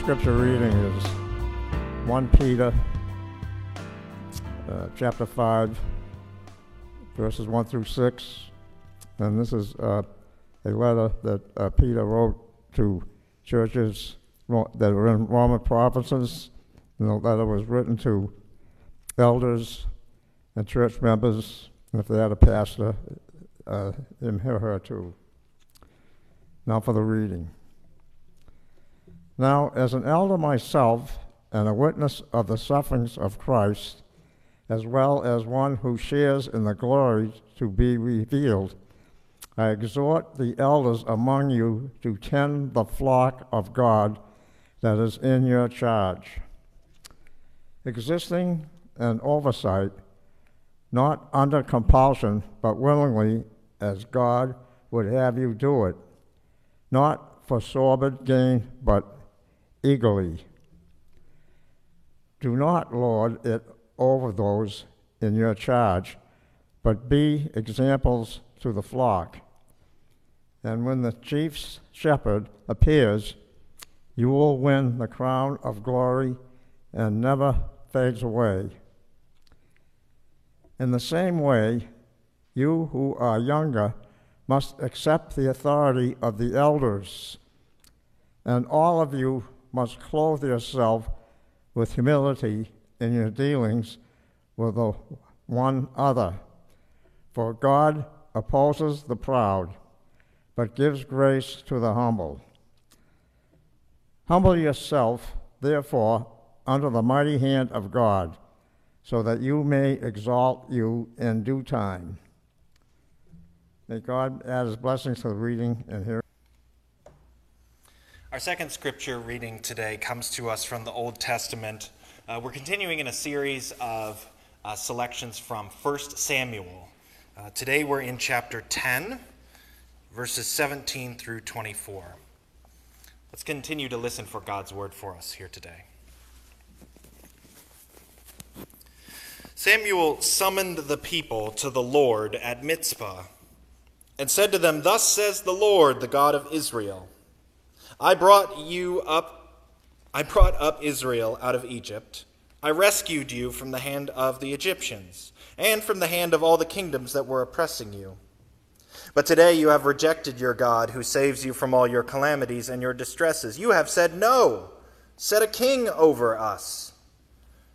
scripture reading is 1 Peter uh, chapter 5, verses 1 through 6. And this is uh, a letter that uh, Peter wrote to churches that were in Roman provinces. And the letter was written to elders and church members, and if they had a pastor, uh, him or her too. Now for the reading. Now, as an elder myself and a witness of the sufferings of Christ, as well as one who shares in the glory to be revealed, I exhort the elders among you to tend the flock of God that is in your charge, existing in oversight, not under compulsion, but willingly, as God would have you do it, not for sordid gain, but eagerly. Do not lord it over those in your charge, but be examples to the flock. And when the chief shepherd appears, you will win the crown of glory and never fades away. In the same way, you who are younger must accept the authority of the elders, and all of you must clothe yourself with humility in your dealings with the one other. For God opposes the proud, but gives grace to the humble. Humble yourself, therefore, under the mighty hand of God, so that you may exalt you in due time. May God add his blessings to the reading and hearing. Our second scripture reading today comes to us from the Old Testament. Uh, we're continuing in a series of uh, selections from 1 Samuel. Uh, today we're in chapter 10, verses 17 through 24. Let's continue to listen for God's word for us here today. Samuel summoned the people to the Lord at Mizpah and said to them, Thus says the Lord, the God of Israel. I brought you up, I brought up Israel out of Egypt. I rescued you from the hand of the Egyptians, and from the hand of all the kingdoms that were oppressing you. But today you have rejected your God, who saves you from all your calamities and your distresses. You have said, No, set a king over us.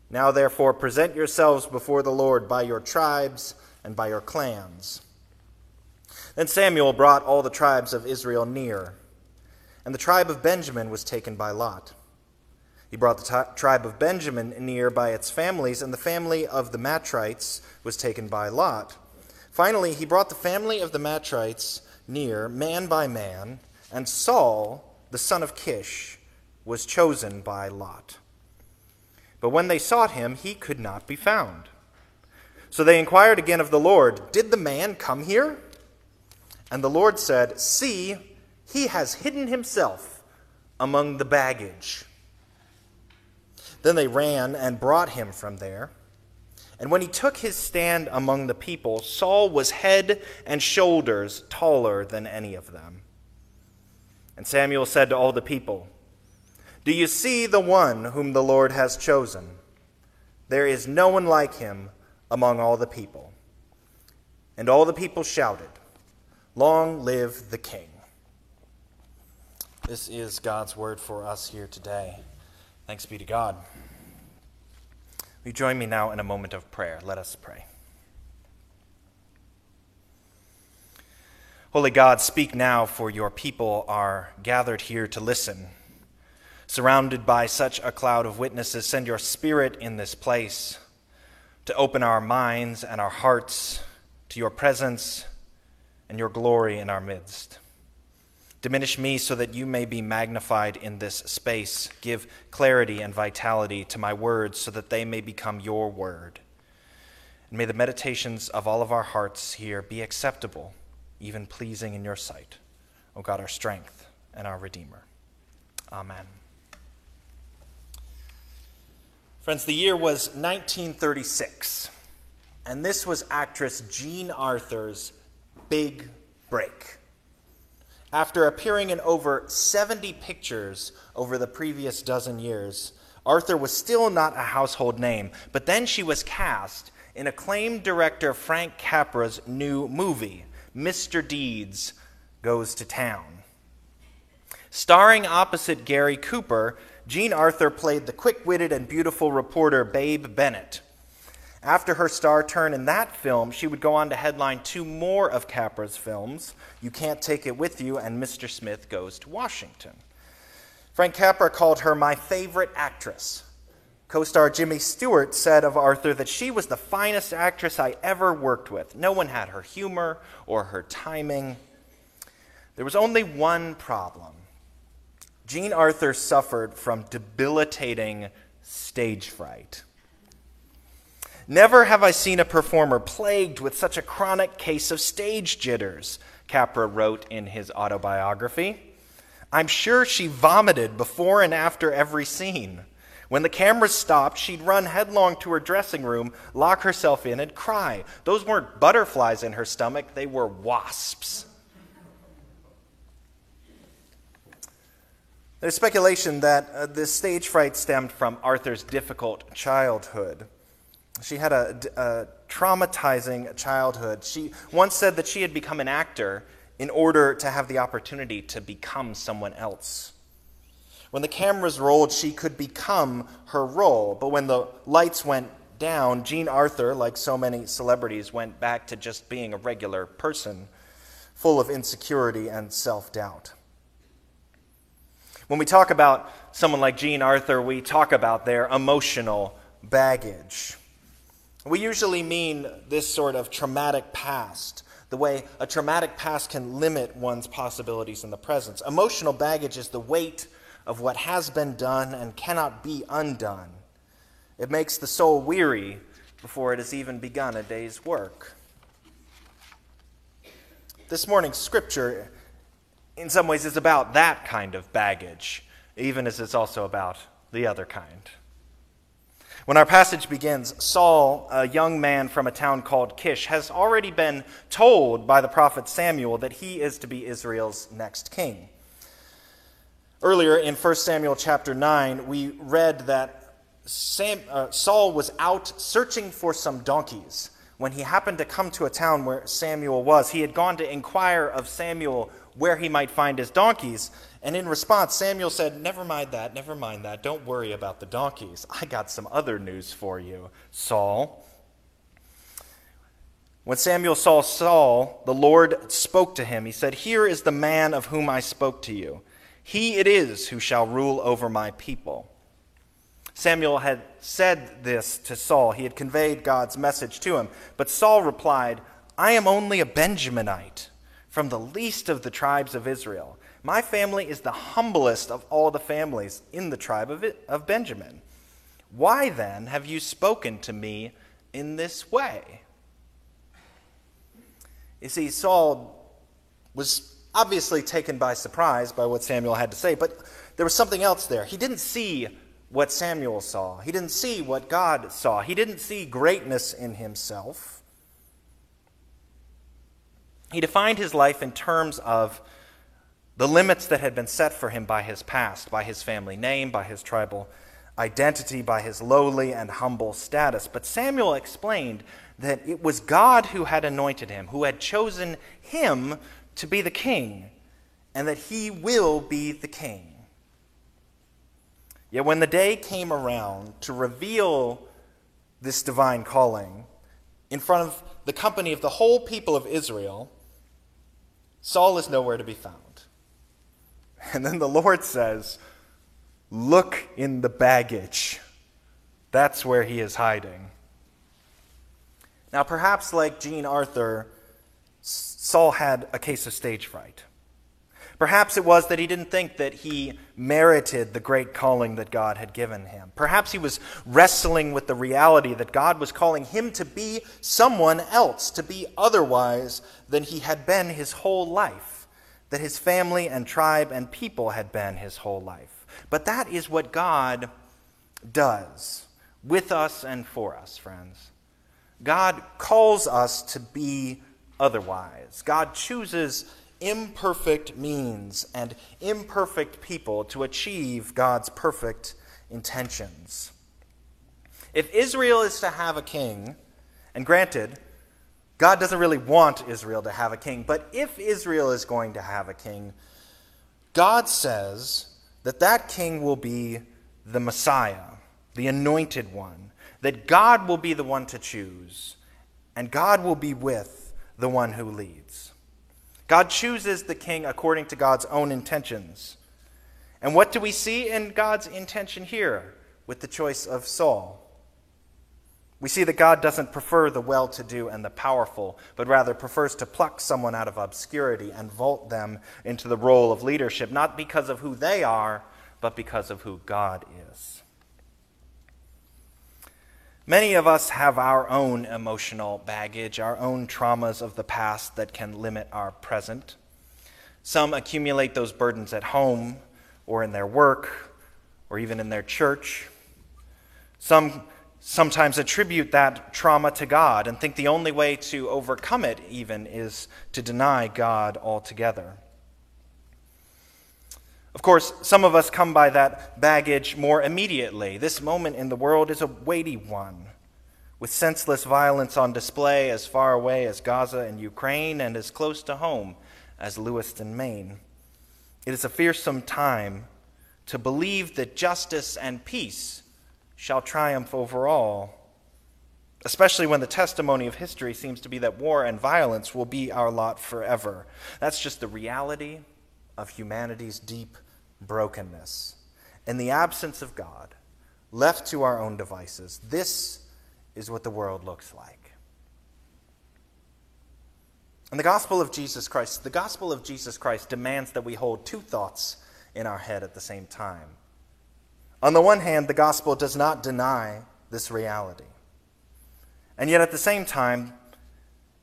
Now, therefore, present yourselves before the Lord by your tribes and by your clans. Then Samuel brought all the tribes of Israel near and the tribe of Benjamin was taken by Lot. He brought the t- tribe of Benjamin near by its families, and the family of the Matrites was taken by Lot. Finally, he brought the family of the Matrites near, man by man, and Saul, the son of Kish, was chosen by Lot. But when they sought him, he could not be found. So they inquired again of the Lord, Did the man come here? And the Lord said, See, he has hidden himself among the baggage. Then they ran and brought him from there. And when he took his stand among the people, Saul was head and shoulders taller than any of them. And Samuel said to all the people, Do you see the one whom the Lord has chosen? There is no one like him among all the people. And all the people shouted, Long live the king. This is God's word for us here today. Thanks be to God. Will you join me now in a moment of prayer? Let us pray. Holy God, speak now, for your people are gathered here to listen. Surrounded by such a cloud of witnesses, send your spirit in this place to open our minds and our hearts to your presence and your glory in our midst. Diminish me so that you may be magnified in this space. Give clarity and vitality to my words so that they may become your word. And may the meditations of all of our hearts here be acceptable, even pleasing in your sight. O God, our strength and our Redeemer. Amen. Friends, the year was 1936, and this was actress Jean Arthur's big break. After appearing in over 70 pictures over the previous dozen years, Arthur was still not a household name, but then she was cast in acclaimed director Frank Capra's new movie, Mr. Deeds Goes to Town. Starring opposite Gary Cooper, Jean Arthur played the quick witted and beautiful reporter Babe Bennett. After her star turn in that film, she would go on to headline two more of Capra's films You Can't Take It With You and Mr. Smith Goes to Washington. Frank Capra called her my favorite actress. Co star Jimmy Stewart said of Arthur that she was the finest actress I ever worked with. No one had her humor or her timing. There was only one problem. Jean Arthur suffered from debilitating stage fright. Never have I seen a performer plagued with such a chronic case of stage jitters, Capra wrote in his autobiography. I'm sure she vomited before and after every scene. When the cameras stopped, she'd run headlong to her dressing room, lock herself in, and cry. Those weren't butterflies in her stomach, they were wasps. There's speculation that uh, this stage fright stemmed from Arthur's difficult childhood. She had a, a, traumatizing childhood. She once said that she had become an actor in order to have the opportunity to become someone else. When the cameras rolled, she could become her role. But when the lights went down, Jean Arthur, like so many celebrities, went back to just being a regular person, full of insecurity and self doubt. When we talk about someone like Jean Arthur, we talk about their emotional baggage. We usually mean this sort of traumatic past, the way a traumatic past can limit one's possibilities in the present. Emotional baggage is the weight of what has been done and cannot be undone. It makes the soul weary before it has even begun a day's work. This morning's scripture, in some ways, is about that kind of baggage, even as it's also about the other kind. When our passage begins, Saul, a young man from a town called Kish, has already been told by the prophet Samuel that he is to be Israel's next king. Earlier in 1 Samuel chapter 9, we read that Sam, uh, Saul was out searching for some donkeys when he happened to come to a town where Samuel was. He had gone to inquire of Samuel where he might find his donkeys. And in response, Samuel said, Never mind that, never mind that. Don't worry about the donkeys. I got some other news for you, Saul. When Samuel saw Saul, the Lord spoke to him. He said, Here is the man of whom I spoke to you. He it is who shall rule over my people. Samuel had said this to Saul. He had conveyed God's message to him. But Saul replied, I am only a Benjaminite from the least of the tribes of Israel. My family is the humblest of all the families in the tribe of, it, of Benjamin. Why then have you spoken to me in this way? You see, Saul was obviously taken by surprise by what Samuel had to say, but there was something else there. He didn't see what Samuel saw, he didn't see what God saw, he didn't see greatness in himself. He defined his life in terms of the limits that had been set for him by his past, by his family name, by his tribal identity, by his lowly and humble status. But Samuel explained that it was God who had anointed him, who had chosen him to be the king, and that he will be the king. Yet when the day came around to reveal this divine calling in front of the company of the whole people of Israel, Saul is nowhere to be found. And then the Lord says, Look in the baggage. That's where he is hiding. Now, perhaps like Jean Arthur, Saul had a case of stage fright. Perhaps it was that he didn't think that he merited the great calling that God had given him. Perhaps he was wrestling with the reality that God was calling him to be someone else, to be otherwise than he had been his whole life, that his family and tribe and people had been his whole life. But that is what God does with us and for us, friends. God calls us to be otherwise. God chooses imperfect means and imperfect people to achieve God's perfect intentions. If Israel is to have a king, and granted, God doesn't really want Israel to have a king, but if Israel is going to have a king, God says that that king will be the Messiah, the anointed one, that God will be the one to choose, and God will be with the one who leads. God chooses the king according to God's own intentions. And what do we see in God's intention here with the choice of Saul? We see that God doesn't prefer the well to do and the powerful, but rather prefers to pluck someone out of obscurity and vault them into the role of leadership, not because of who they are, but because of who God is. Many of us have our own emotional baggage, our own traumas of the past that can limit our present. Some accumulate those burdens at home or in their work or even in their church. Some sometimes attribute that trauma to God and think the only way to overcome it, even, is to deny God altogether. Of course, some of us come by that baggage more immediately. This moment in the world is a weighty one, with senseless violence on display as far away as Gaza and Ukraine and as close to home as Lewiston, Maine. It is a fearsome time to believe that justice and peace shall triumph over all, especially when the testimony of history seems to be that war and violence will be our lot forever. That's just the reality of humanity's deep brokenness. In the absence of God, left to our own devices, this is what the world looks like. And the gospel of Jesus Christ, the gospel of Jesus Christ demands that we hold two thoughts in our head at the same time. On the one hand, the gospel does not deny this reality. And yet at the same time,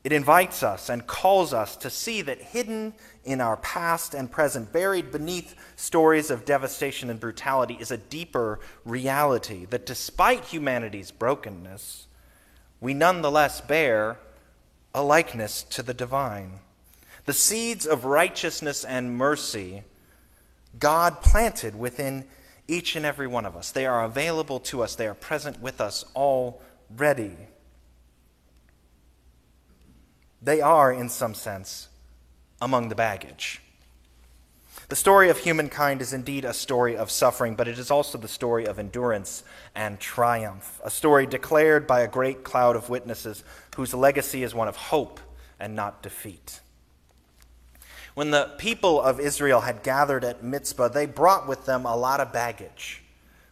it invites us and calls us to see that hidden in our past and present, buried beneath stories of devastation and brutality, is a deeper reality that despite humanity's brokenness, we nonetheless bear a likeness to the divine. The seeds of righteousness and mercy God planted within each and every one of us. They are available to us, they are present with us already. They are, in some sense, among the baggage. The story of humankind is indeed a story of suffering, but it is also the story of endurance and triumph, a story declared by a great cloud of witnesses whose legacy is one of hope and not defeat. When the people of Israel had gathered at Mizpah, they brought with them a lot of baggage,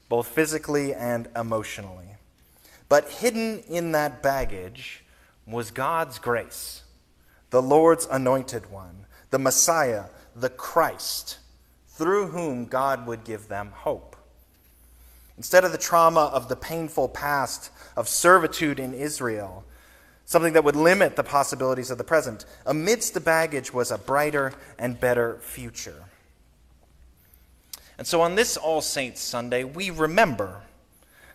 both physically and emotionally. But hidden in that baggage was God's grace, the Lord's anointed one, the Messiah, the Christ, through whom God would give them hope. Instead of the trauma of the painful past of servitude in Israel, something that would limit the possibilities of the present, amidst the baggage was a brighter and better future. And so on this All Saints Sunday, we remember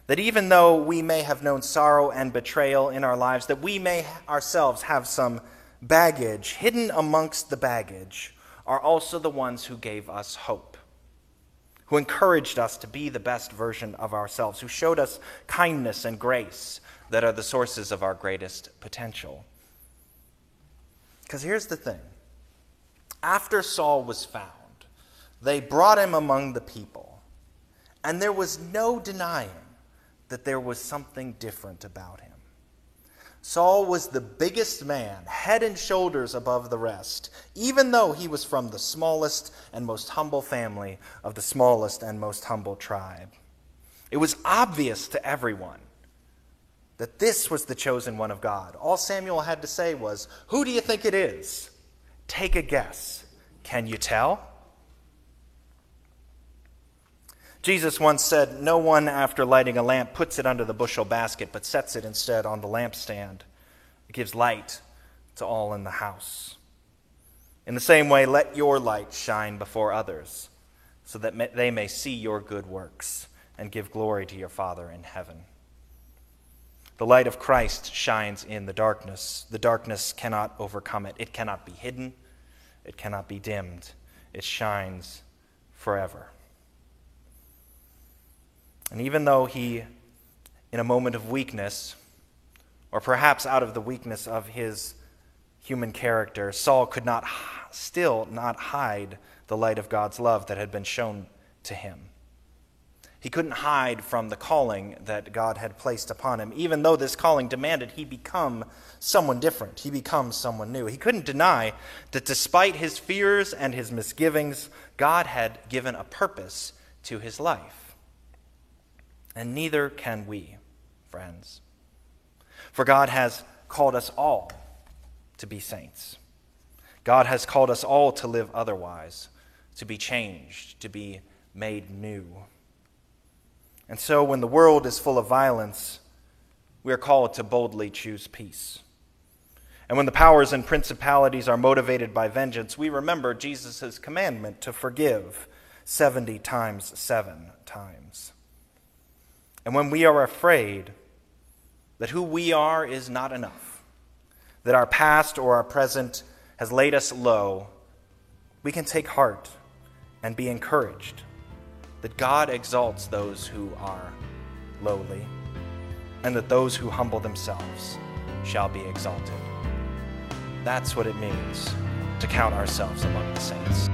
that even though we may have known sorrow and betrayal in our lives, that we may ourselves have some baggage, hidden amongst the baggage are also the ones who gave us hope, who encouraged us to be the best version of ourselves, who showed us kindness and grace that are the sources of our greatest potential. Because here's the thing after Saul was found, they brought him among the people, and there was no denying that there was something different about him. Saul was the biggest man, head and shoulders above the rest, even though he was from the smallest and most humble family of the smallest and most humble tribe. It was obvious to everyone that this was the chosen one of God. All Samuel had to say was, Who do you think it is? Take a guess. Can you tell? Jesus once said, No one, after lighting a lamp, puts it under the bushel basket, but sets it instead on the lampstand. It gives light to all in the house. In the same way, let your light shine before others, so that they may see your good works and give glory to your Father in heaven. The light of Christ shines in the darkness. The darkness cannot overcome it, it cannot be hidden, it cannot be dimmed, it shines forever. And even though he, in a moment of weakness, or perhaps out of the weakness of his human character, Saul could not still not hide the light of God's love that had been shown to him. He couldn't hide from the calling that God had placed upon him, even though this calling demanded he become someone different. He become someone new. He couldn't deny that despite his fears and his misgivings, God had given a purpose to his life. And neither can we, friends. For God has called us all to be saints. God has called us all to live otherwise, to be changed, to be made new. And so, when the world is full of violence, we are called to boldly choose peace. And when the powers and principalities are motivated by vengeance, we remember Jesus' commandment to forgive 70 times seven times. And when we are afraid that who we are is not enough, that our past or our present has laid us low, we can take heart and be encouraged that God exalts those who are lowly, and that those who humble themselves shall be exalted. That's what it means to count ourselves among the saints.